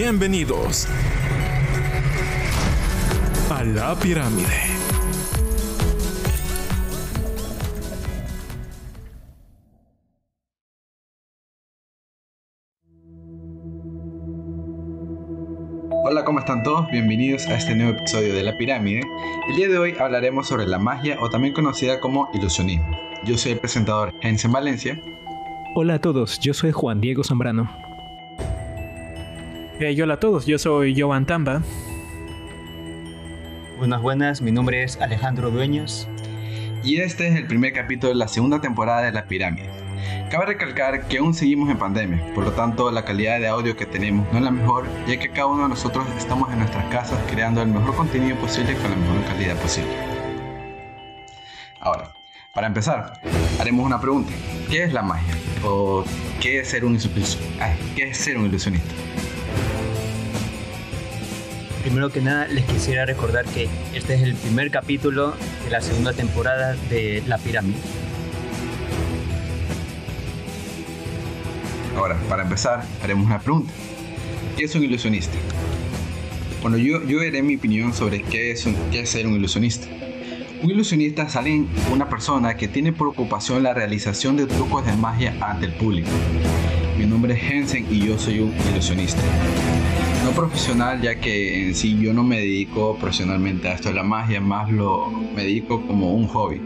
Bienvenidos a la pirámide. Hola, ¿cómo están todos? Bienvenidos a este nuevo episodio de La Pirámide. El día de hoy hablaremos sobre la magia o también conocida como ilusionismo. Yo soy el presentador Jensen Valencia. Hola a todos, yo soy Juan Diego Zambrano. Eh, hola a todos, yo soy Joan Tamba. Buenas, buenas, mi nombre es Alejandro Dueñas. Y este es el primer capítulo de la segunda temporada de La Pirámide. Cabe recalcar que aún seguimos en pandemia, por lo tanto la calidad de audio que tenemos no es la mejor, ya que cada uno de nosotros estamos en nuestras casas creando el mejor contenido posible con la mejor calidad posible. Ahora, para empezar, haremos una pregunta. ¿Qué es la magia? ¿O qué es ser un, ¿qué es ser un ilusionista? Primero que nada, les quisiera recordar que este es el primer capítulo de la segunda temporada de La Pirámide. Ahora, para empezar, haremos una pregunta. ¿Qué es un ilusionista? Bueno, yo, yo daré mi opinión sobre qué es, qué es ser un ilusionista. Un ilusionista alguien, una persona que tiene por ocupación la realización de trucos de magia ante el público. Mi nombre es Hensen y yo soy un ilusionista. No profesional ya que en sí yo no me dedico profesionalmente a esto de la magia, más lo me dedico como un hobby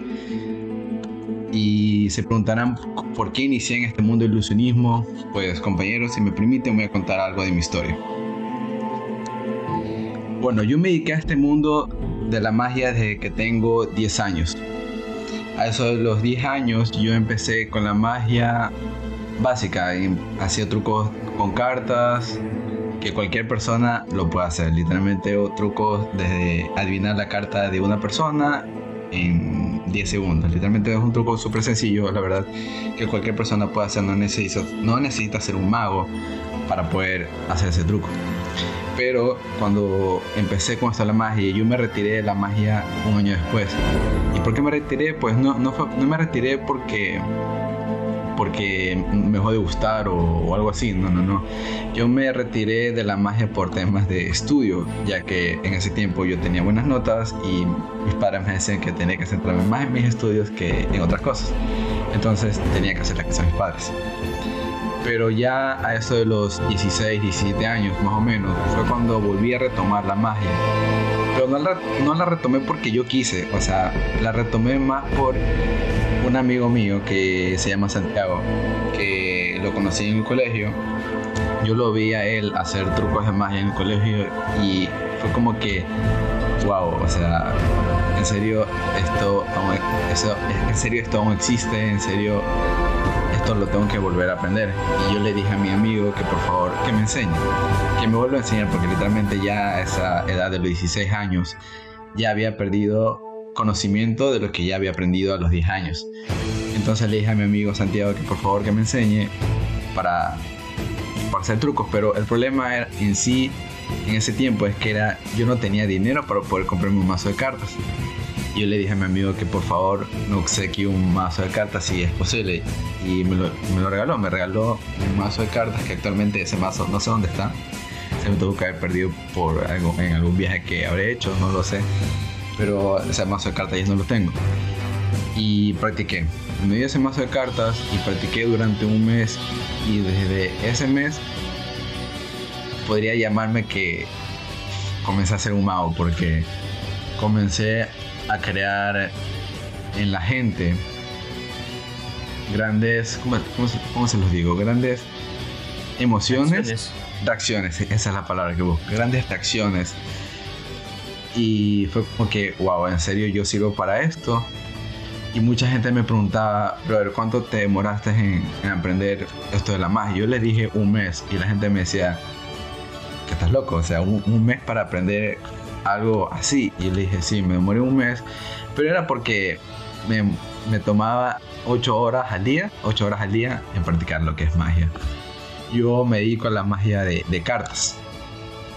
y se preguntarán por qué inicié en este mundo del ilusionismo. Pues compañeros, si me permiten, voy a contar algo de mi historia. Bueno, yo me dediqué a este mundo de la magia desde que tengo 10 años. A eso de los 10 años yo empecé con la magia básica, hacía trucos con cartas, que cualquier persona lo puede hacer. Literalmente trucos desde adivinar la carta de una persona en 10 segundos. Literalmente es un truco súper sencillo, la verdad, que cualquier persona puede hacer. No necesita, no necesita ser un mago para poder hacer ese truco. Pero cuando empecé con esto la magia, yo me retiré de la magia un año después. ¿Y por qué me retiré? Pues no, no, no me retiré porque porque me dejó de gustar o, algo así. No, no, no. Yo me retiré de la magia por temas de estudio, ya que en ese tiempo yo tenía buenas notas y mis padres me decían que tenía que centrarme más en mis estudios que en otras cosas. Entonces tenía que hacer la que a mis padres. Pero ya a eso de los 16, 17 años más o menos, fue cuando volví a retomar la magia. Pero no la, no la retomé porque yo quise, o sea, la retomé más por un amigo mío que se llama Santiago, que lo conocí en el colegio. Yo lo vi a él hacer trucos de magia en el colegio y fue como que, wow, o sea, en serio esto, eso, en serio esto aún existe, en serio esto lo tengo que volver a aprender. Y yo le dije a mi amigo que por favor que me enseñe, que me vuelva a enseñar, porque literalmente ya a esa edad de los 16 años ya había perdido conocimiento de lo que ya había aprendido a los 10 años. Entonces le dije a mi amigo Santiago que por favor que me enseñe para, para hacer trucos, pero el problema era, en sí en ese tiempo es que era yo no tenía dinero para poder comprarme un mazo de cartas. Y yo le dije a mi amigo que por favor me obsequie un mazo de cartas si es posible. Y me lo, me lo regaló, me regaló un mazo de cartas que actualmente ese mazo no sé dónde está. Se me tuvo que haber perdido por algo, en algún viaje que habré hecho, no lo sé pero ese mazo de cartas ya no lo tengo. Y practiqué. Me di ese mazo de cartas y practiqué durante un mes y desde ese mes podría llamarme que comencé a ser un mago porque comencé a crear en la gente grandes, ¿cómo, se los digo? Grandes emociones, reacciones, esa es la palabra que busco, grandes reacciones y fue como que, wow, en serio yo sirvo para esto. Y mucha gente me preguntaba, brother, ¿cuánto te demoraste en, aprender esto de la magia? Yo les dije un mes y la gente me decía, que estás loco, o sea, un, mes para aprender algo así. Y yo le dije, sí, me demoré un mes, pero era porque me, me tomaba 8 horas al día, 8 horas al día en practicar lo que es magia. Yo me dedico a la magia de, de cartas.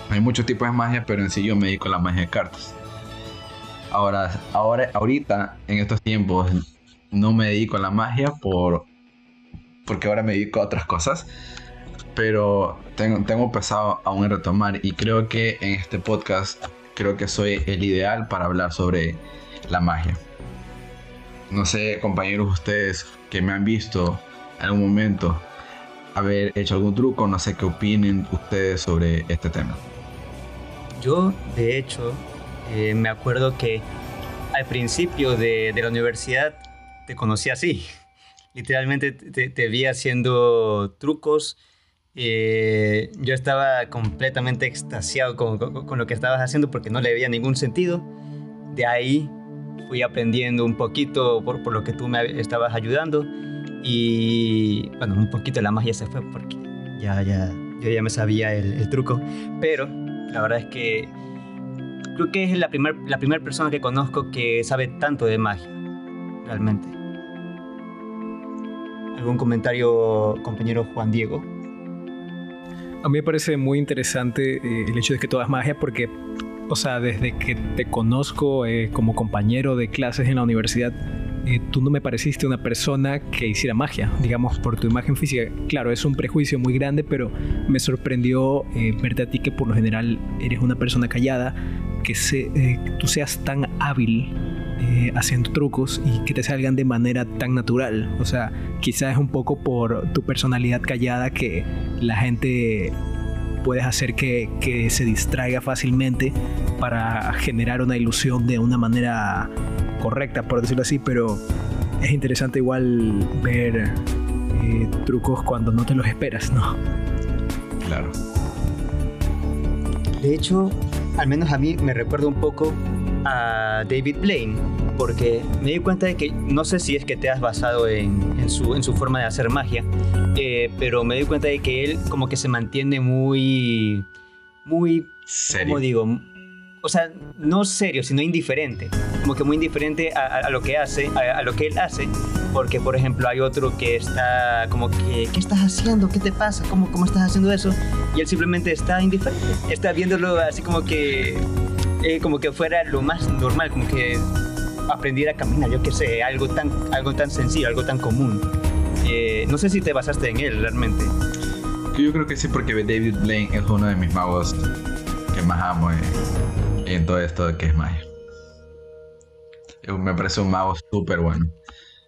Hay muchos tipos de magia, pero en sí yo me dedico a la magia de cartas. Ahora, ahora, ahorita, en estos tiempos, no me dedico a la magia por, porque ahora me dedico a otras cosas. pero tengo, tengo pensado aún retomar y creo que en este podcast creo que soy el ideal para hablar sobre la magia. No sé, compañeros, ustedes que me han visto en algún momento haber hecho algún truco, no sé qué opinen ustedes sobre este tema. Yo, de hecho, eh, me acuerdo que al principio de, de, la universidad te conocí así. Literalmente te, te vi haciendo trucos. Eh, yo estaba completamente extasiado con, con, con, lo que estabas haciendo porque no le veía ningún sentido. De ahí fui aprendiendo un poquito por, por lo que tú me estabas ayudando. Y bueno, un poquito la magia se fue porque ya, ya, yo ya me sabía el, el truco. Pero la verdad es que creo que es la primera la primer persona que conozco que sabe tanto de magia, realmente. ¿Algún comentario, compañero Juan Diego? A mí me parece muy interesante eh, el hecho de que todo es magia porque, o sea, desde que te conozco eh, como compañero de clases en la universidad, eh, tú no me pareciste una persona que hiciera magia, digamos, por tu imagen física. Claro, es un prejuicio muy grande, pero me sorprendió eh, verte a ti que por lo general eres una persona callada, que se, eh, tú seas tan hábil eh, haciendo trucos y que te salgan de manera tan natural. O sea, quizás es un poco por tu personalidad callada que la gente puedes hacer que, que se distraiga fácilmente para generar una ilusión de una manera correcta, por decirlo así, pero es interesante igual ver eh, trucos cuando no te los esperas, ¿no? Claro. De hecho, al menos a mí me recuerda un poco a David Blaine, porque me di cuenta de que no sé si es que te has basado en, en, su, en su, forma de hacer magia, eh, pero me di cuenta de que él como que se mantiene muy, muy, ¿Serio? ¿cómo digo? O sea, no serio, sino indiferente. Como que muy indiferente a, a lo que hace, a, a, lo que él hace. Porque, por ejemplo, hay otro que está como que, ¿qué estás haciendo? ¿Qué te pasa? ¿Cómo, cómo estás haciendo eso? Y él simplemente está indiferente. Está viéndolo así como que, eh, como que fuera lo más normal, como que aprendiera a caminar, yo qué sé, algo tan, algo tan sencillo, algo tan común. Eh, no sé si te basaste en él realmente. Yo creo que sí, porque David Blaine es uno de mis magos que más amo en, todo esto que es magia. Me parece un mago súper bueno.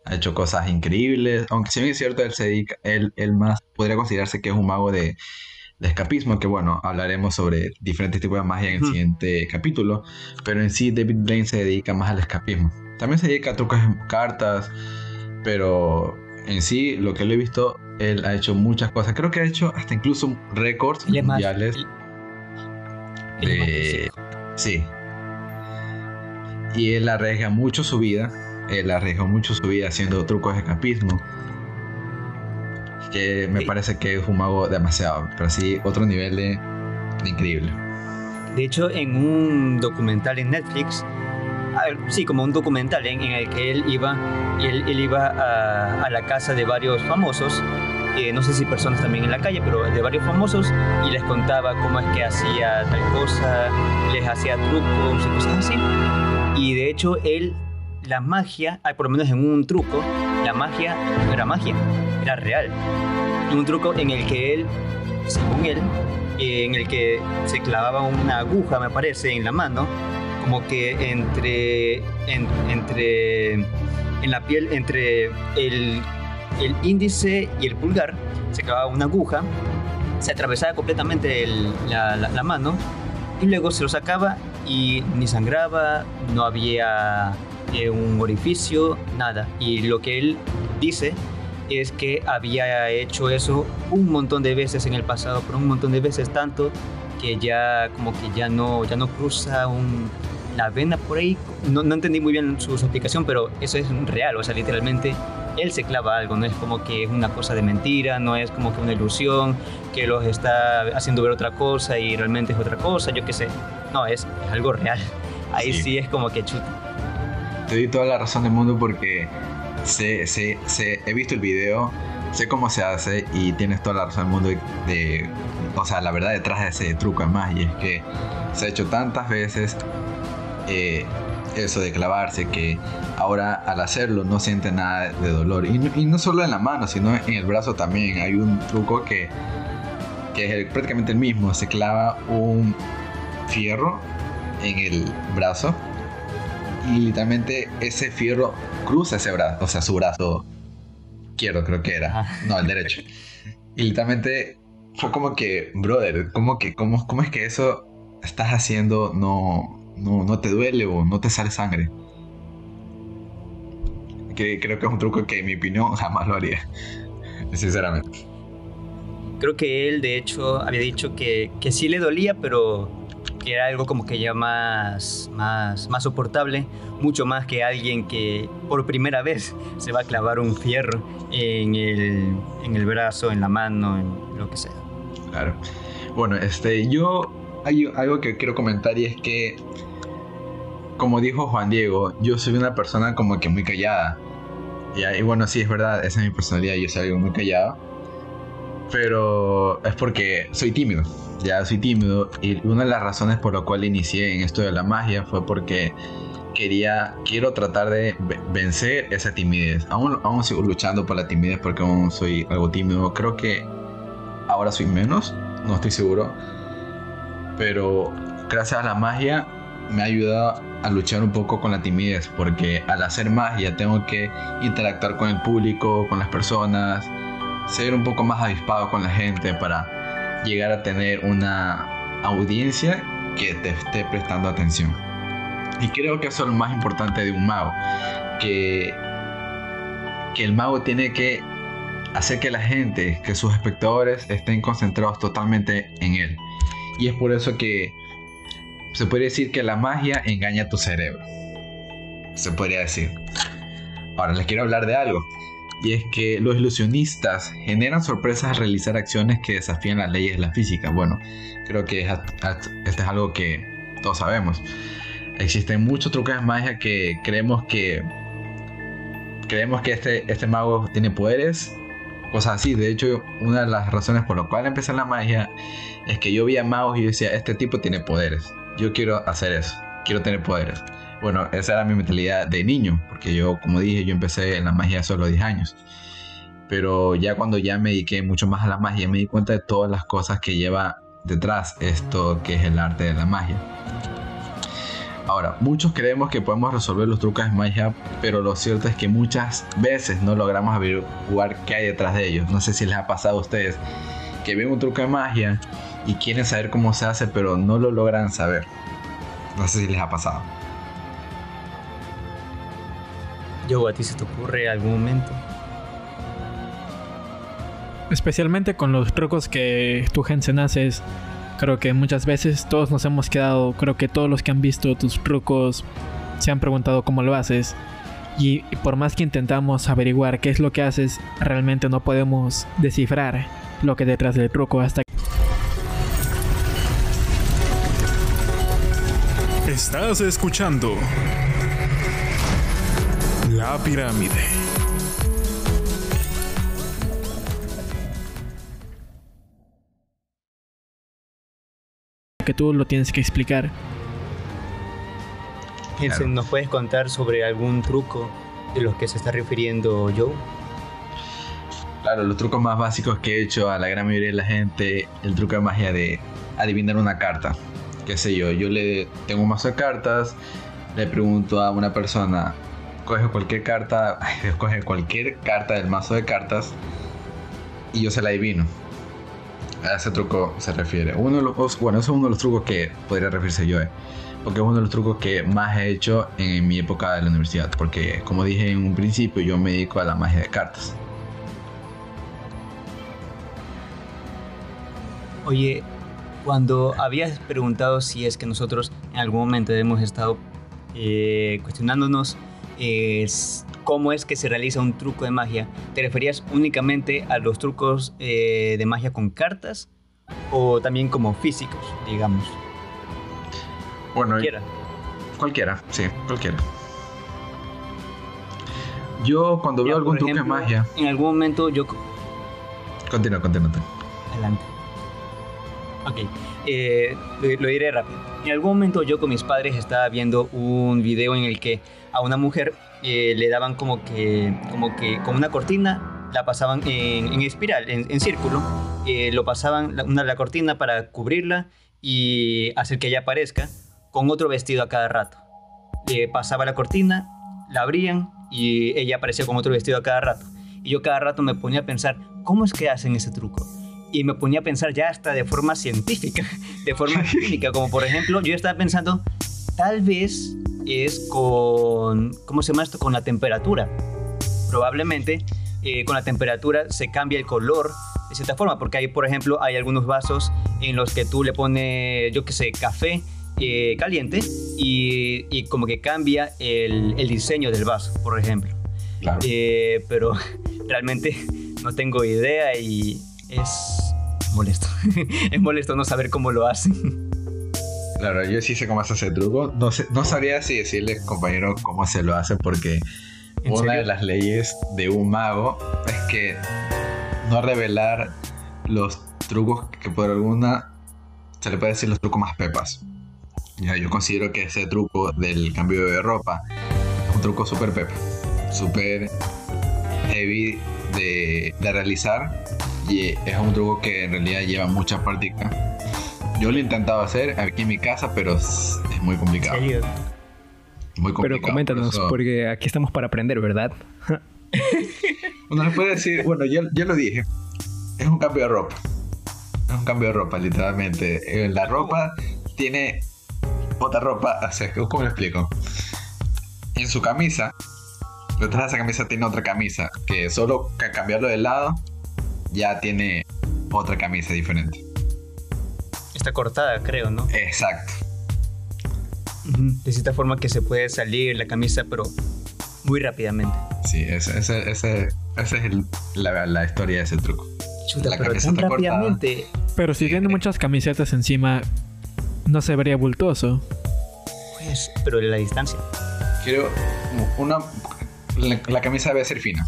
Ha hecho cosas increíbles, aunque si bien es cierto, él se dedica, él, él más podría considerarse que es un mago de, de escapismo, que bueno, hablaremos sobre diferentes tipos de magia en el siguiente capítulo, pero en sí David Blaine se dedica más al escapismo. También se dedica a trucos cartas, pero en sí, lo que lo he visto, él ha hecho muchas cosas. Creo que ha hecho hasta incluso récords mundiales. de... Sí. Y él arriesga mucho su vida. Él arriesgó mucho su vida haciendo trucos de escapismo. Que me sí. parece que es un mago demasiado. Pero sí, otro nivel de, de increíble. De hecho, en un documental en Netflix, sí, como un documental en, en el que él iba, él, él iba a, a, la casa de varios famosos, eh, no sé si personas también en la calle, pero de varios famosos, y les contaba cómo es que hacía tal cosa, les hacía trucos y cosas así. Y de hecho, él, la magia, por lo menos en un truco, la magia no era magia, era real. Un truco en el que él, según él, en el que se clavaba una aguja, me parece, en la mano, como que entre, en, entre, en la piel, entre el, el índice y el pulgar, se clavaba una aguja, se atravesaba completamente la, la, mano y luego se lo sacaba y ni sangraba, no había eh, un orificio, nada. Y lo que él dice es que había hecho eso un montón de veces en el pasado, pero un montón de veces tanto que ya como que ya no, ya no cruza un, la vena por ahí. No, no entendí muy bien su, su, explicación, pero eso es real, o sea, literalmente él se clava algo, no es como que es una cosa de mentira, no es como que una ilusión, que los está haciendo ver otra cosa y realmente es otra cosa, yo qué sé. No, es, es algo real. Ahí sí. sí. es como que chuta. Te di toda la razón del mundo porque sé, sé, sé, he visto el video, sé cómo se hace y tienes toda la razón del mundo de, o sea, la verdad detrás de ese truco además, y es que se ha hecho tantas veces eh, eso de clavarse que ahora al hacerlo no siente nada de dolor. Y no, y no, solo en la mano sino en el brazo también. Hay un truco que que es el- prácticamente el mismo, se clava un fierro en el brazo y literalmente ese fierro cruza ese brazo, o sea, su brazo izquierdo creo que era, Ajá. no, el derecho. Y literalmente fue como que, brother, ¿cómo, que, cómo, cómo es que eso estás haciendo no, no, no te duele o no te sale sangre? Que, creo que es un truco que en mi opinión jamás lo haría, sinceramente. Creo que él, de hecho, había dicho que, que sí le dolía, pero que era algo como que ya más, más, más soportable, mucho más que alguien que por primera vez se va a clavar un fierro en el, en el brazo, en la mano, en lo que sea. Claro. Bueno, este, yo hay algo que quiero comentar y es que, como dijo Juan Diego, yo soy una persona como que muy callada. Ya, y bueno, sí, es verdad, esa es mi personalidad, yo soy algo muy callado. Pero es porque soy tímido. Ya soy tímido y una de las razones por la cual inicié en esto de la magia fue porque quería, quiero tratar de ve- vencer esa timidez. Aún, aún sigo luchando por la timidez porque aún soy algo tímido. Creo que ahora soy menos, no estoy seguro. Pero gracias a la magia me ha ayudado a luchar un poco con la timidez porque al hacer magia tengo que interactuar con el público, con las personas, ser un poco más avispado con la gente para llegar a tener una audiencia que te esté prestando atención. Y creo que eso es lo más importante de un mago, que, que el mago tiene que hacer que la gente, que sus espectadores estén concentrados totalmente en él. Y es por eso que se podría decir que la magia engaña tu cerebro. Se podría decir. Ahora les quiero hablar de algo. Y es que los ilusionistas generan sorpresas al realizar acciones que desafían las leyes de la física. Bueno, creo que es- esto es algo que todos sabemos. Existen muchos trucos de magia que creemos que creemos que este, este mago tiene poderes, cosas así. De hecho, una de las razones por las cuales empecé la magia es que yo veía magos y yo decía, este tipo tiene poderes. Yo quiero hacer eso, quiero tener poderes. Bueno, esa era mi mentalidad de niño, porque yo, como dije, yo empecé en la magia solo a 10 años. Pero ya cuando ya me dediqué mucho más a la magia, me di cuenta de todas las cosas que lleva detrás esto que es el arte de la magia. Ahora, muchos creemos que podemos resolver los trucos de magia, pero lo cierto es que muchas veces no logramos averiguar qué hay detrás de ellos. No sé si les ha pasado a ustedes que ven un truco de magia y quieren saber cómo se hace, pero no lo logran saber. No sé si les ha pasado. Yo, ¿a ti se te ocurre algún momento? Especialmente con los trucos que tú Jensen haces. Creo que muchas veces todos nos hemos quedado, creo que todos los que han visto tus trucos se han preguntado cómo lo haces. Y, por más que intentamos averiguar qué es lo que haces, realmente no podemos descifrar lo que detrás del truco hasta Estás escuchando La Pirámide. que tú lo tienes que explicar. Claro. ¿nos puedes contar sobre algún truco de los que se está refiriendo Joe? Claro, los trucos más básicos que he hecho a la gran mayoría de la gente, el truco de magia de adivinar una carta. Qué sé yo, yo le tengo un mazo de cartas, le pregunto a una persona, coge cualquier carta, coge cualquier carta del mazo de cartas y yo se la adivino. A ese truco se refiere. Uno de los, bueno, eso es uno de los trucos que podría referirse yo, eh, porque es uno de los trucos que más he hecho en mi época de la universidad, porque como dije en un principio, yo me dedico a la magia de cartas. Oye, cuando habías preguntado si es que nosotros en algún momento hemos estado eh, cuestionándonos eh, s- cómo es que se realiza un truco de magia, ¿te referías únicamente a los trucos eh, de magia con cartas o también como físicos, digamos? Bueno, Cualquiera. Cualquiera, sí, cualquiera. Yo cuando Ya, veo algún truco de magia. En algún momento yo... co- Continúa, continúa. continúa. Adelante. Ok, eh, lo, lo diré rápido. En algún momento yo con mis padres estaba viendo un video en el que a una mujer eh, le daban como que, como que, con una cortina la pasaban en, en espiral, en, en círculo, eh, lo pasaban la, una, la cortina para cubrirla y hacer que ella aparezca con otro vestido a cada rato. Eh, pasaba la cortina, la abrían y ella aparecía con otro vestido a cada rato. Y yo cada rato me ponía a pensar, ¿cómo es que hacen ese truco? Y me ponía a pensar ya hasta de forma científica, de forma clínica, como por ejemplo, yo estaba pensando, tal vez es con, ¿cómo se llama esto? Con la temperatura. Probablemente eh, con la temperatura se cambia el color de cierta forma, porque hay, por ejemplo, hay algunos vasos en los que tú le pones, yo qué sé, café eh, caliente y, y, como que cambia el, el, diseño del vaso, por ejemplo. Claro. Eh, pero realmente no tengo idea y es molesto. es molesto no saber cómo lo hacen. Claro, yo sí sé cómo hace ese truco. No, sé, no sabría si decirle, compañero, cómo se lo hace porque una serio? de las leyes de un mago es que no revelar los trucos que por alguna se le puede decir los trucos más pepas. Ya, yo considero que ese truco del cambio de ropa es un truco súper pepa, súper heavy de, de realizar es un truco que en realidad lleva mucha práctica. Yo lo he intentado hacer aquí en mi casa, pero es muy complicado. Muy complicado. Pero coméntanos, por porque aquí estamos para aprender, ¿verdad? Uno le puede decir, bueno, ya, ya lo dije, es un cambio de ropa. Es un cambio de ropa, literalmente. Eh, La ropa tiene otra ropa, o sea, ¿cómo lo explico? En su camisa, detrás de esa camisa tiene otra camisa, que solo ca- cambiarlo de lado ya tiene otra camisa diferente. Está cortada, creo, ¿no? Exacto. De cierta forma que se puede salir la camisa, pero muy rápidamente. Sí, ese, ese, ese, esa es el- la, la historia de ese truco. Chuta, La pero camisa tan está cortada. rápidamente. Pero si tiene muchas camisetas encima, no se vería bultoso. Pues, pero la distancia. Quiero una... La, la camisa debe ser fina.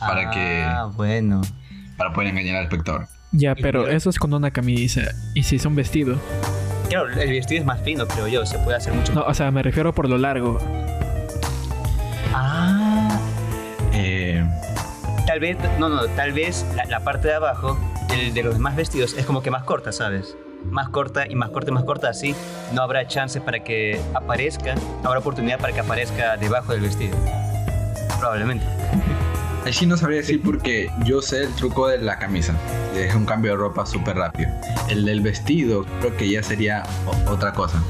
Para que- Ah, bueno. para poder engañar al espectador. Ya, pero eso es con una camisa. Y si es un vestido. Claro, el vestido es más fino, creo yo. Se puede hacer mucho. No, o sea, me refiero por lo largo. Ah. Eh, Tal vez, no, no, tal vez la, la parte de abajo del- de los demás vestidos es como que más corta, ¿sabes? Más corta y más corta y más corta, así no habrá chance para que aparezca, no habrá oportunidad para que aparezca debajo del vestido. Probablemente. Ahí sí no sabría decir porque yo sé el truco de la camisa. Es un cambio de ropa súper rápido. El del vestido creo que ya sería otra cosa.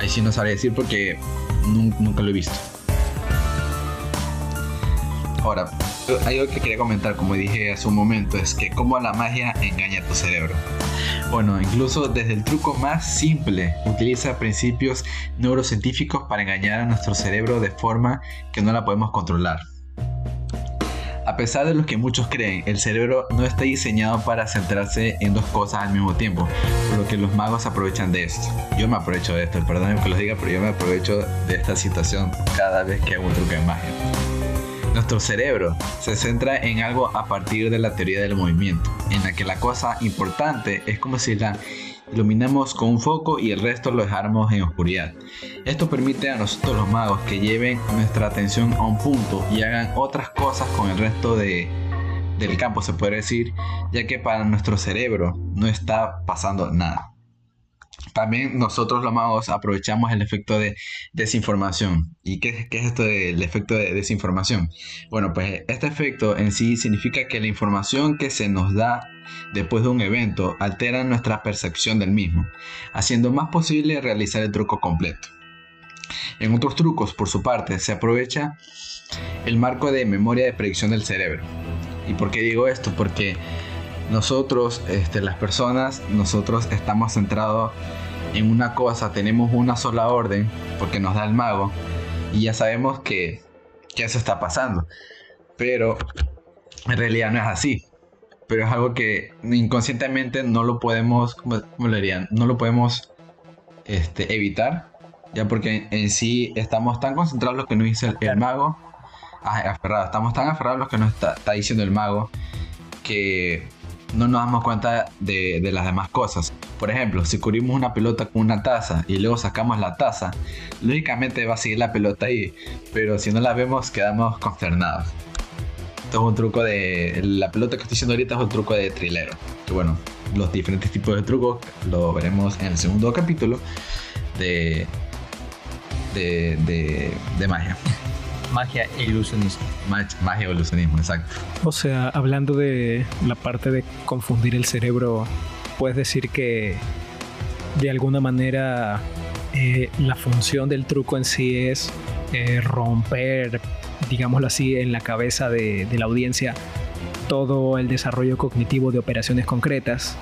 Ahí sí no sabría decir porque nun- nunca lo he visto. Ahora, hay algo que quería comentar, como dije hace un momento, es que cómo la magia engaña a tu cerebro. Bueno, incluso desde el truco más simple, utiliza principios neurocientíficos para engañar a nuestro cerebro de forma que no la podemos controlar. A pesar de lo que muchos creen, el cerebro no está diseñado para centrarse en dos cosas al mismo tiempo, por lo que los magos aprovechan de esto. Yo me aprovecho de esto, perdónenme que los diga, pero yo me aprovecho de esta situación cada vez que hago un truco de magia. Nuestro cerebro se centra en algo a partir de la teoría del movimiento, en la que la cosa importante es como si la iluminamos con un foco y el resto lo dejáramos en oscuridad. Esto permite a nosotros los magos que lleven nuestra atención a un punto y hagan otras cosas con el resto de, del campo, se puede decir, ya que para nuestro cerebro no está pasando nada. También nosotros los magos aprovechamos el efecto de desinformación. ¿Y qué, qué es esto del efecto de desinformación? Bueno, pues este efecto en sí significa que la información que se nos da después de un evento altera nuestra percepción del mismo, haciendo más posible realizar el truco completo. En otros trucos, por su parte, se aprovecha el marco de memoria de predicción del cerebro. ¿Y por qué digo esto? Porque nosotros, este, las personas, nosotros estamos centrados en una cosa, tenemos una sola orden, porque nos da el mago, y ya sabemos que, que eso está pasando. Pero en realidad no es así. Pero es algo que inconscientemente no lo podemos, ¿cómo, lo dirían? No lo podemos este, evitar, ya porque en, en sí estamos tan concentrados en lo que nos dice el, el mago, ah, aferrados, estamos tan aferrados a lo que nos está diciendo el mago, que no nos damos cuenta de, las demás cosas. Por ejemplo, si cubrimos una pelota con una taza y luego sacamos la taza, lógicamente va a seguir la pelota ahí, pero si no la vemos quedamos consternados. Esto es un truco de. La pelota que estoy haciendo ahorita es un truco de trilero. Bueno, los diferentes tipos de trucos lo veremos en el segundo capítulo de. de, de magia. Magia e ilusionismo. Mag- magia o ilusionismo, exacto. O sea, hablando de la parte de confundir el cerebro, puedes decir que de alguna manera eh, la función del truco en sí es eh, romper, digámoslo así, en la cabeza de, de la audiencia todo el desarrollo cognitivo de operaciones concretas.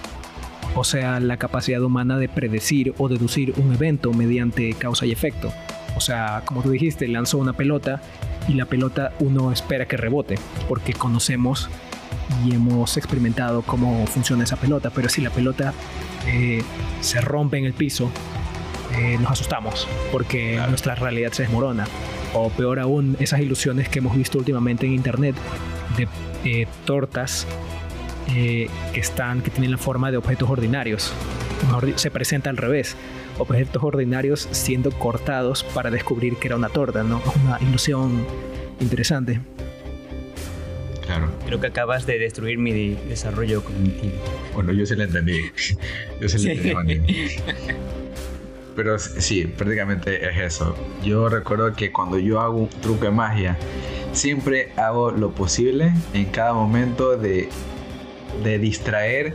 O sea, la capacidad humana de predecir o deducir un evento mediante causa y efecto. O sea, como tú dijiste, lanzó una pelota y la pelota uno espera que rebote, porque conocemos y hemos experimentado cómo funciona esa pelota, pero si la pelota eh, se rompe en el piso, eh, nos asustamos, porque Claro. nuestra realidad se desmorona. O peor aún, esas ilusiones que hemos visto últimamente en internet de eh, tortas que están, que tienen la forma de objetos ordinarios. Se presenta al revés. Objetos ordinarios siendo cortados para descubrir que era una torta, ¿no? Es una ilusión interesante. Claro. Creo que acabas de destruir mi de- desarrollo cognitivo. Bueno, yo sí la entendí. Yo sí la Sí. entendí. Pero sí, prácticamente es eso. Yo recuerdo que cuando yo hago un truco de magia, siempre hago lo posible en cada momento de, de distraer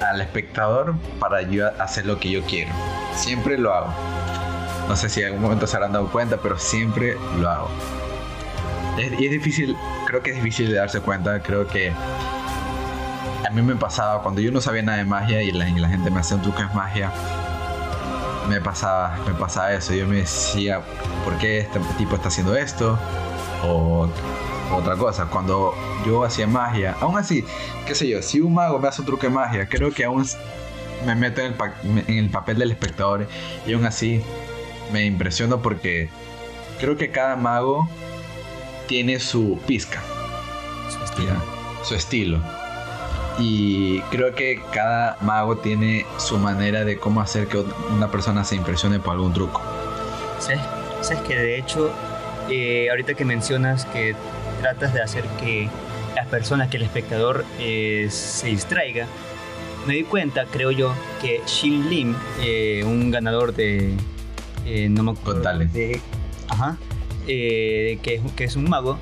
al espectador para yo hacer lo que yo quiero. Siempre lo hago. No sé si en algún momento se habrán dado cuenta, pero siempre lo hago. Es- y es difícil, creo que es difícil de darse cuenta. Creo que a mí me pasaba cuando yo no sabía nada de magia y la, gente me hacía un truco de magia. Me pasaba, me pasaba eso. Yo me decía, ¿por qué este tipo está haciendo esto? O otra cosa. Cuando yo hacía magia, aún así, qué sé yo, si un mago me hace un truco de magia, creo que aún me meto en el, pa- en el papel del espectador y aún así me impresiono porque creo que cada mago tiene su pizca Su estilo. ya, su estilo. Y creo que cada mago tiene su manera de cómo hacer que una persona se impresione por algún truco. ¿Sabes, sabes que de hecho, eh, ahorita que mencionas que tratas de hacer que las personas, que el espectador eh, se distraiga, me di cuenta, creo yo, que Shin Lim, eh, un ganador de... eh, no me acuerdo. De- ajá. eh, que, es- que es un mago.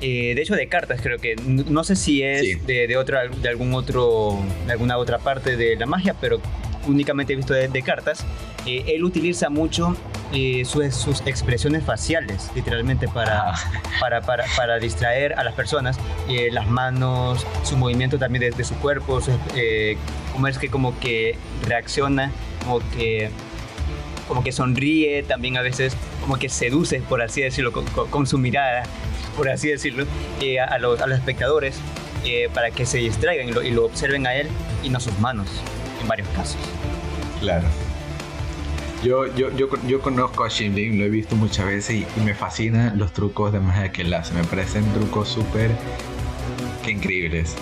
eh, de hecho, de cartas, creo que. No sé si es Sí. de, de, otra, de algún otro. de alguna otra parte de la magia, pero únicamente he visto de, de cartas. Eh, él utiliza mucho eh, sus, sus expresiones faciales, literalmente, para, Ah, para, para, para distraer a las personas. Eh, las manos, su movimiento también de, de su cuerpo, su, eh, cómo es que como que reacciona, como que como que sonríe, también a veces como que seduce, por así decirlo, con, con- con su mirada, por así decirlo, eh, a, a los, a los espectadores eh, para que se distraigan y lo, y lo observen a él y no sus manos, en varios casos. claro. Yo, yo, yo, yo conozco a Shin Lim, lo he visto muchas veces y, me fascinan los trucos de magia que él hace. Me parecen trucos súper increíbles.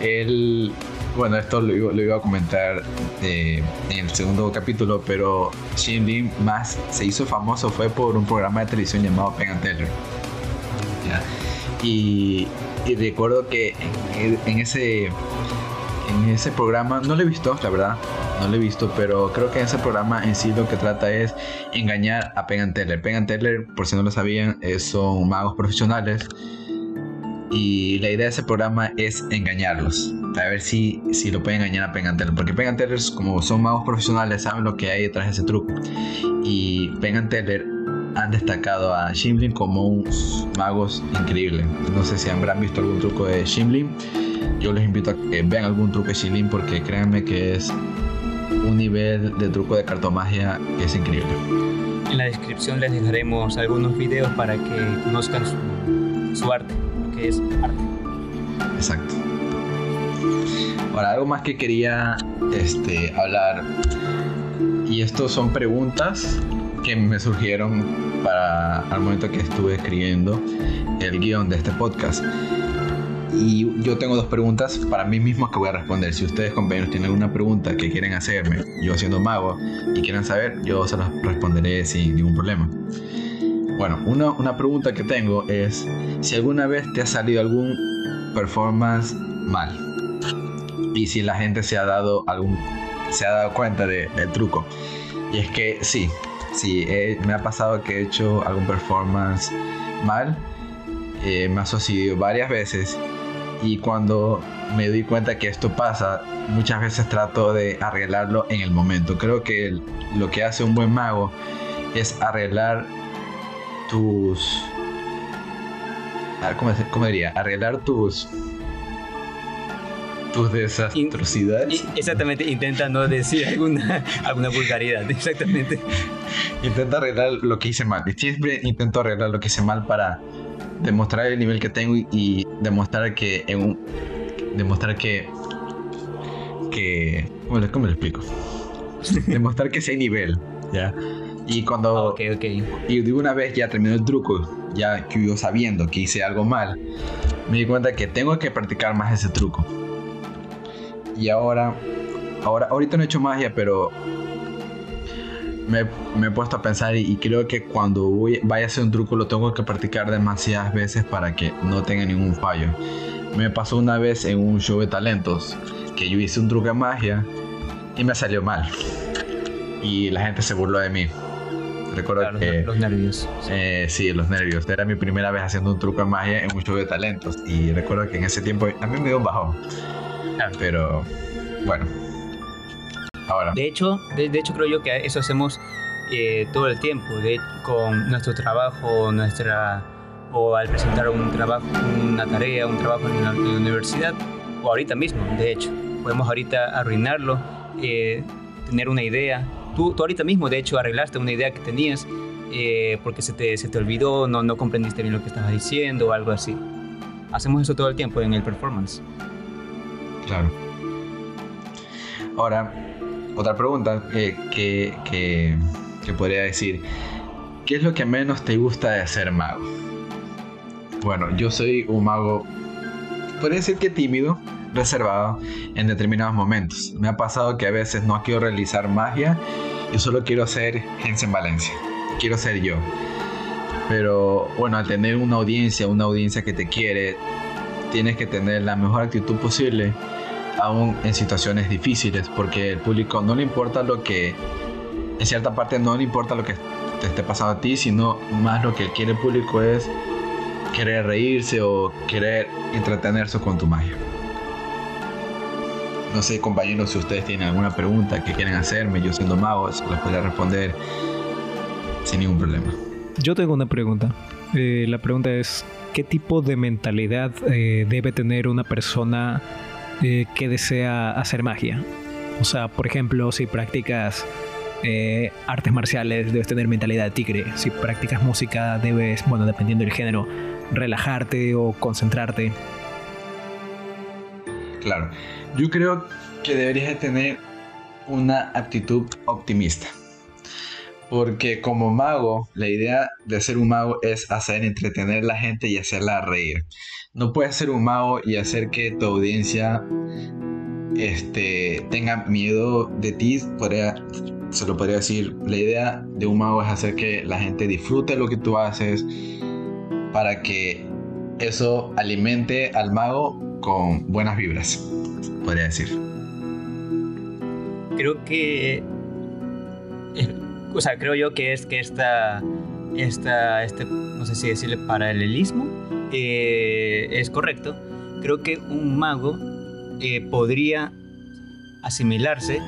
Él, bueno, esto lo, iba- a comentar eh, en el segundo capítulo, pero Shin Lim más se hizo famoso fue por un programa de televisión llamado Penn and Teller. Y, recuerdo que en ese en ese programa, no lo he visto, la verdad, no lo he visto, pero creo que ese programa en sí lo que trata es engañar a Penn Teller. Penn Teller, por si no lo sabían, son magos profesionales y la idea de ese programa es engañarlos, a ver si, si lo pueden engañar a Penn Teller, porque Penn Teller, como son magos profesionales, saben lo que hay detrás de ese truco. Y Penn Teller han destacado a Shimlin como un magos increíble. No sé si habrán visto algún truco de Shimlin. Yo les invito a que vean algún truco de Shimlin porque créanme que es un nivel de truco de cartomagia que es increíble. En la descripción les dejaremos algunos videos para que conozcan su, su arte, lo que es arte. Exacto. Ahora, algo más que quería este, hablar, y estos son preguntas que me surgieron para al momento que estuve escribiendo el guion de este podcast. Y yo tengo dos preguntas para mí mismo que voy a responder. Si ustedes, compañeros, tienen alguna pregunta que quieren hacerme, yo siendo mago, y quieren saber, yo se las responderé sin ningún problema. Bueno, una, una pregunta que tengo es si alguna vez te ha salido algún performance mal y si la gente se ha dado algún se ha dado cuenta de- del truco. Y es que sí, sí, me ha pasado que he hecho algún performance mal, eh, me ha sucedido varias veces y cuando me doy cuenta que esto pasa, muchas veces trato de arreglarlo en el momento. Creo que lo que hace un buen mago es arreglar tus... ah, ¿Cómo, cómo diría? Arreglar tus... Tus desastrosidades. Y- exactamente, intenta no decir alguna, alguna vulgaridad. Exactamente. Intento arreglar lo que hice mal. Siempre intento arreglar lo que hice mal para demostrar el nivel que tengo y, y demostrar que en un demostrar que que ¿cómo, le- cómo lo explico? demostrar que sí hay nivel, ¿ya? Y cuando Ok, ok. y de una vez ya terminó el truco, ya que yo sabiendo que hice algo mal, me di cuenta que tengo que practicar más ese truco. Y ahora, ahora ahorita no he hecho magia, pero me, me he puesto a pensar y, y creo que cuando voy, vaya a hacer un truco lo tengo que practicar demasiadas veces para que no tenga ningún fallo. Me pasó una vez en un show de talentos que yo hice un truco de magia y me salió mal. Y la gente se burló de mí. Recuerdo Claro, que... los nervios. Eh, sí, los nervios. Era mi primera vez haciendo un truco de magia en un show de talentos. Y recuerdo que en ese tiempo a mí me dio un bajón. Claro. Pero bueno. Ahora, De hecho, de, de hecho creo yo que eso hacemos eh, todo el tiempo, de, con nuestro trabajo, nuestra o al presentar un trabajo, una tarea, un trabajo en la, en la universidad o ahorita mismo, de hecho, podemos ahorita arruinarlo, eh, tener una idea. Tú, tú ahorita mismo, de hecho, arreglaste una idea que tenías eh, porque se te, se te olvidó, no, no comprendiste bien lo que estabas diciendo o algo así. Hacemos eso todo el tiempo en el performance. Claro. Ahora, otra pregunta que, que, que, que podría decir. ¿Qué es lo que menos te gusta de ser mago? Bueno, yo soy un mago, podría decir que tímido, reservado en determinados momentos. Me ha pasado que a veces no quiero realizar magia y solo quiero ser Jensen Valencia. Quiero ser yo. Pero bueno, al tener una audiencia, una audiencia que te quiere, tienes que tener la mejor actitud posible, aún en situaciones difíciles, porque el público no le importa lo que, en cierta parte no le importa lo que te esté pasando a ti, sino más lo que quiere el público es querer reírse o querer entretenerse con tu magia. No sé, compañeros, si ustedes tienen alguna pregunta que quieren hacerme, yo siendo mago, se las podría responder sin ningún problema. Yo tengo una pregunta. Eh, la pregunta es, ¿qué tipo de mentalidad eh, debe tener una persona eh, que desea hacer magia? O sea, por ejemplo, si practicas artes marciales, debes tener mentalidad de tigre. Si practicas música, debes, bueno, dependiendo del género, relajarte o concentrarte. Claro, yo creo que deberías de tener una actitud optimista. Porque como mago, la idea de ser un mago es hacer entretener a la gente y hacerla reír. No puedes ser un mago y hacer que tu audiencia este, tenga miedo de ti. Podría, se lo podría decir. La idea de un mago es hacer que la gente disfrute lo que tú haces para que eso alimente al mago con buenas vibras, podría decir. creo que o sea creo yo que es que esta esta este no sé si decirle paralelismo eh, es correcto. Creo que un mago eh, podría asimilarse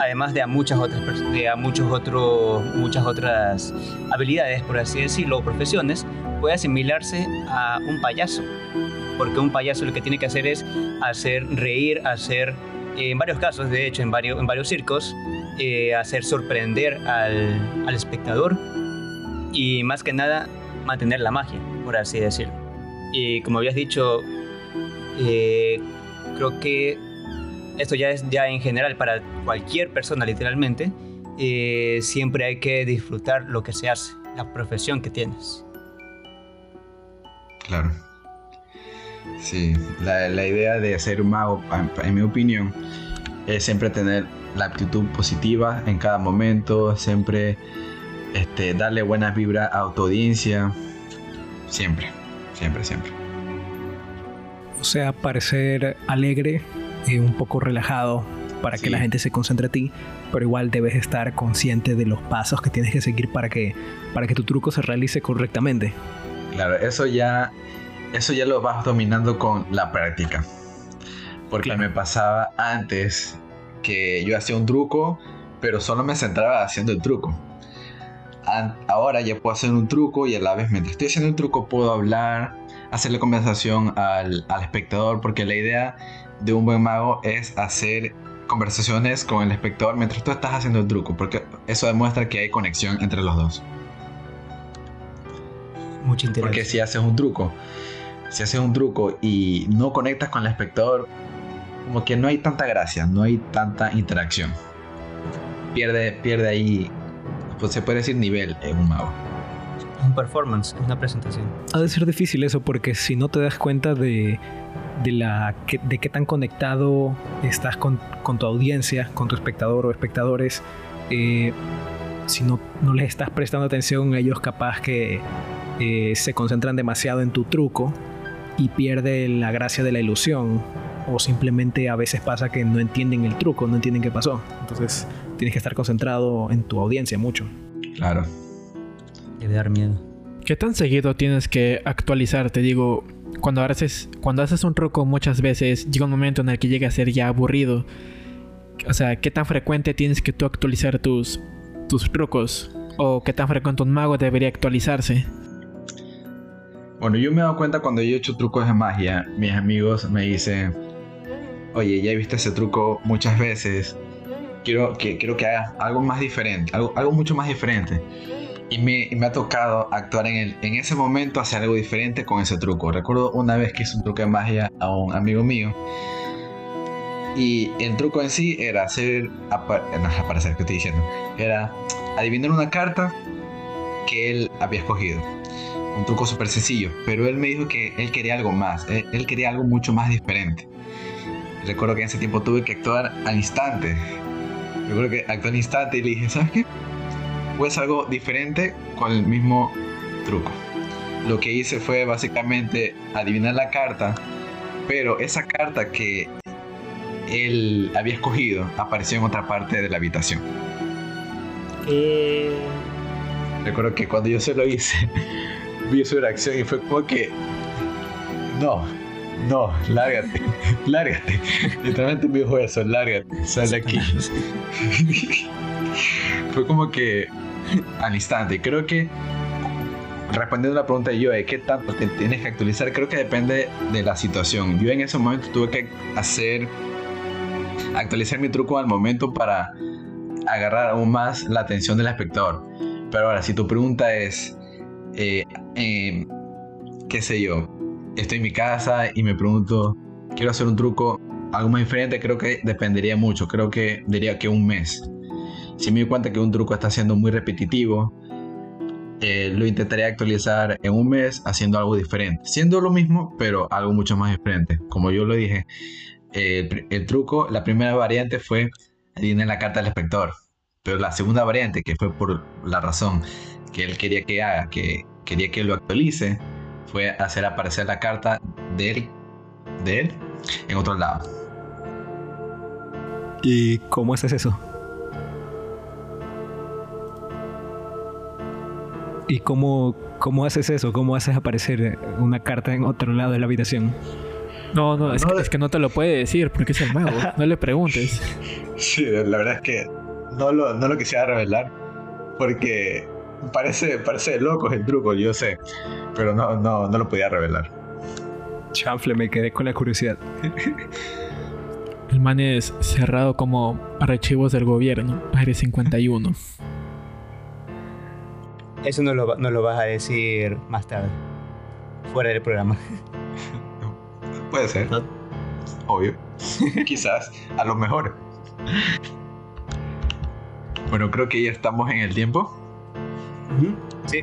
además de a muchas otras de a muchos otros muchas otras habilidades por así decirlo o profesiones puede asimilarse a un payaso. Porque un payaso lo que tiene que hacer es hacer reír hacer en varios casos, de hecho, en varios, en varios circos, eh, hacer sorprender al, al espectador y más que nada mantener la magia, por así decirlo. Y como habías dicho, eh, creo que esto ya es ya en general para cualquier persona literalmente, eh, siempre hay que disfrutar lo que se hace, la profesión que tienes. Claro. Sí, la, la idea de ser un mago, en, en mi opinión, es siempre tener la actitud positiva en cada momento, siempre este, darle buenas vibras a tu audiencia. Siempre, siempre, siempre. O sea, parecer alegre y un poco relajado para que la gente se concentre en ti, pero igual debes estar consciente de los pasos que tienes que seguir para que, para que tu truco se realice correctamente. Claro, eso ya, eso ya lo vas dominando con la práctica. Porque Claro. me pasaba antes que yo hacía un truco, pero solo me centraba haciendo el truco. Ahora ya puedo hacer un truco y a la vez mientras estoy haciendo el truco puedo hablar, hacerle conversación al, al espectador, porque la idea de un buen mago es hacer conversaciones con el espectador mientras tú estás haciendo el truco, porque eso demuestra que hay conexión entre los dos. Mucha interacción. Porque si haces un truco, si haces un truco y no conectas con el espectador, como que no hay tanta gracia, no hay tanta interacción. Pierde, pierde ahí, pues se puede decir nivel en un mago. Un performance, una presentación. Ha de ser difícil eso porque si no te das cuenta de, de, la, que- de qué tan conectado estás con, con tu audiencia, con tu espectador o espectadores, eh, si no, no les estás prestando atención, ellos capaz que eh, se concentran demasiado en tu truco y pierde la gracia de la ilusión. O simplemente a veces pasa que no entienden el truco, no entienden qué pasó. Entonces tienes que estar concentrado en tu audiencia mucho. Claro. Debe dar miedo. ¿Qué tan seguido tienes que actualizarte? Digo, cuando haces, cuando haces un truco muchas veces llega un momento en el que llega a ser ya aburrido. O sea, ¿qué tan frecuente tienes que tú actualizar tus, tus trucos? ¿O qué tan frecuente un mago debería actualizarse? Bueno, yo me he dado cuenta cuando yo he hecho trucos de magia, mis amigos me dicen, oye, ya he visto ese truco muchas veces, quiero que, quiero que hagas algo más diferente, algo, algo mucho más diferente. Y me, y me ha tocado actuar en, el, en ese momento, hacer algo diferente con ese truco. Recuerdo una vez que hice un truco de magia a un amigo mío. Y el truco en sí era hacer, apa- no, aparecer, ¿qué estoy diciendo? Era adivinar una carta que él había escogido un truco súper sencillo, pero él me dijo que él quería algo más, él, él quería algo mucho más diferente. Recuerdo que en ese tiempo tuve que actuar al instante. Recuerdo que actué al instante y le dije, ¿sabes qué? Pues algo diferente con el mismo truco. Lo que hice fue básicamente adivinar la carta, pero esa carta que él había escogido apareció en otra parte de la habitación. ¿Qué? Recuerdo que cuando yo se lo hice, vi su reacción y fue como que. No, no, lárgate, lárgate. Literalmente me dijo eso, lárgate, sal de aquí. fue como que al instante. Creo que respondiendo a la pregunta de yo, ¿qué tanto te tienes que actualizar? Creo que depende de la situación. Yo en ese momento tuve que hacer, actualizar mi truco al momento para agarrar aún más la atención del espectador. Pero ahora, si tu pregunta es, eh, eh, qué sé yo, estoy en mi casa y me pregunto, quiero hacer un truco, algo más diferente, creo que dependería mucho. Creo que diría que un mes. Si me doy cuenta que un truco está siendo muy repetitivo, eh, lo intentaría actualizar en un mes haciendo algo diferente. Siendo lo mismo, pero algo mucho más diferente. Como yo lo dije, el truco, la primera variante fue adivinar la carta del espectador. Pero la segunda variante, que fue por la razón que él quería que haga, que quería que lo actualice, fue hacer aparecer la carta de él, de él en otro lado. ¿Y cómo haces eso? ¿Y cómo, cómo haces eso? ¿Cómo haces aparecer una carta en otro lado de la habitación? No, no, es, No, que, es que no te lo puede decir porque es el mago. No le preguntes. Sí, la verdad es que no lo, no lo quisiera revelar porque parece, parece de locos el truco, yo sé, pero no, no, no lo podía revelar. Chanfle, me quedé con la curiosidad. El man es cerrado como archivos del gobierno, Área 51. Eso no lo, va- no lo vas a decir más tarde. Fuera del programa. Puede ser, ¿no? obvio. Quizás, a lo mejor. Bueno, creo que ya estamos en el tiempo. Sí.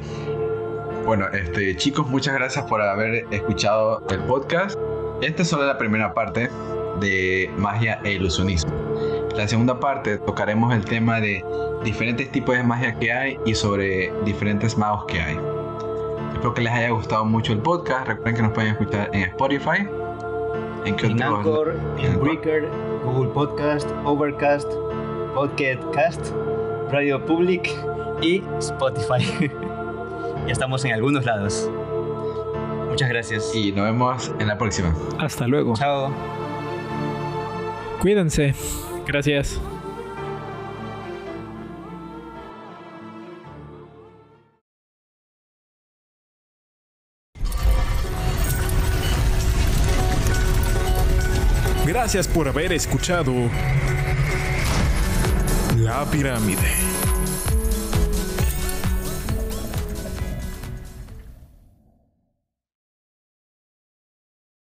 Bueno, este, chicos, muchas gracias por haber escuchado el podcast. Esta es solo la primera parte de magia e ilusionismo. La segunda parte tocaremos el tema de diferentes tipos de magia que hay y sobre diferentes magos que hay. Espero que les haya gustado mucho el podcast. Recuerden que nos pueden escuchar en Spotify, en, en Anchor, en Breaker, Google Podcast, Overcast, Podcast, Radio Public y Spotify. ya estamos en algunos lados. Muchas gracias. Y nos vemos en la próxima. Hasta luego. Chao. Cuídense. Gracias. Gracias por haber escuchado La Pirámide.